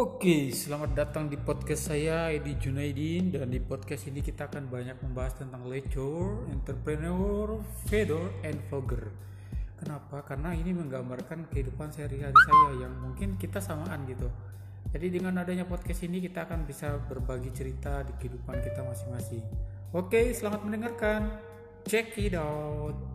Oke, selamat datang di podcast saya Edi Junaidin dan di podcast ini kita akan banyak membahas tentang lecture, entrepreneur, vendor, and vlogger. Kenapa? Karena ini menggambarkan kehidupan sehari-hari saya yang mungkin kita samaan gitu. Jadi dengan adanya podcast ini kita akan bisa berbagi cerita di kehidupan kita masing-masing. Oke, selamat mendengarkan. Check it out.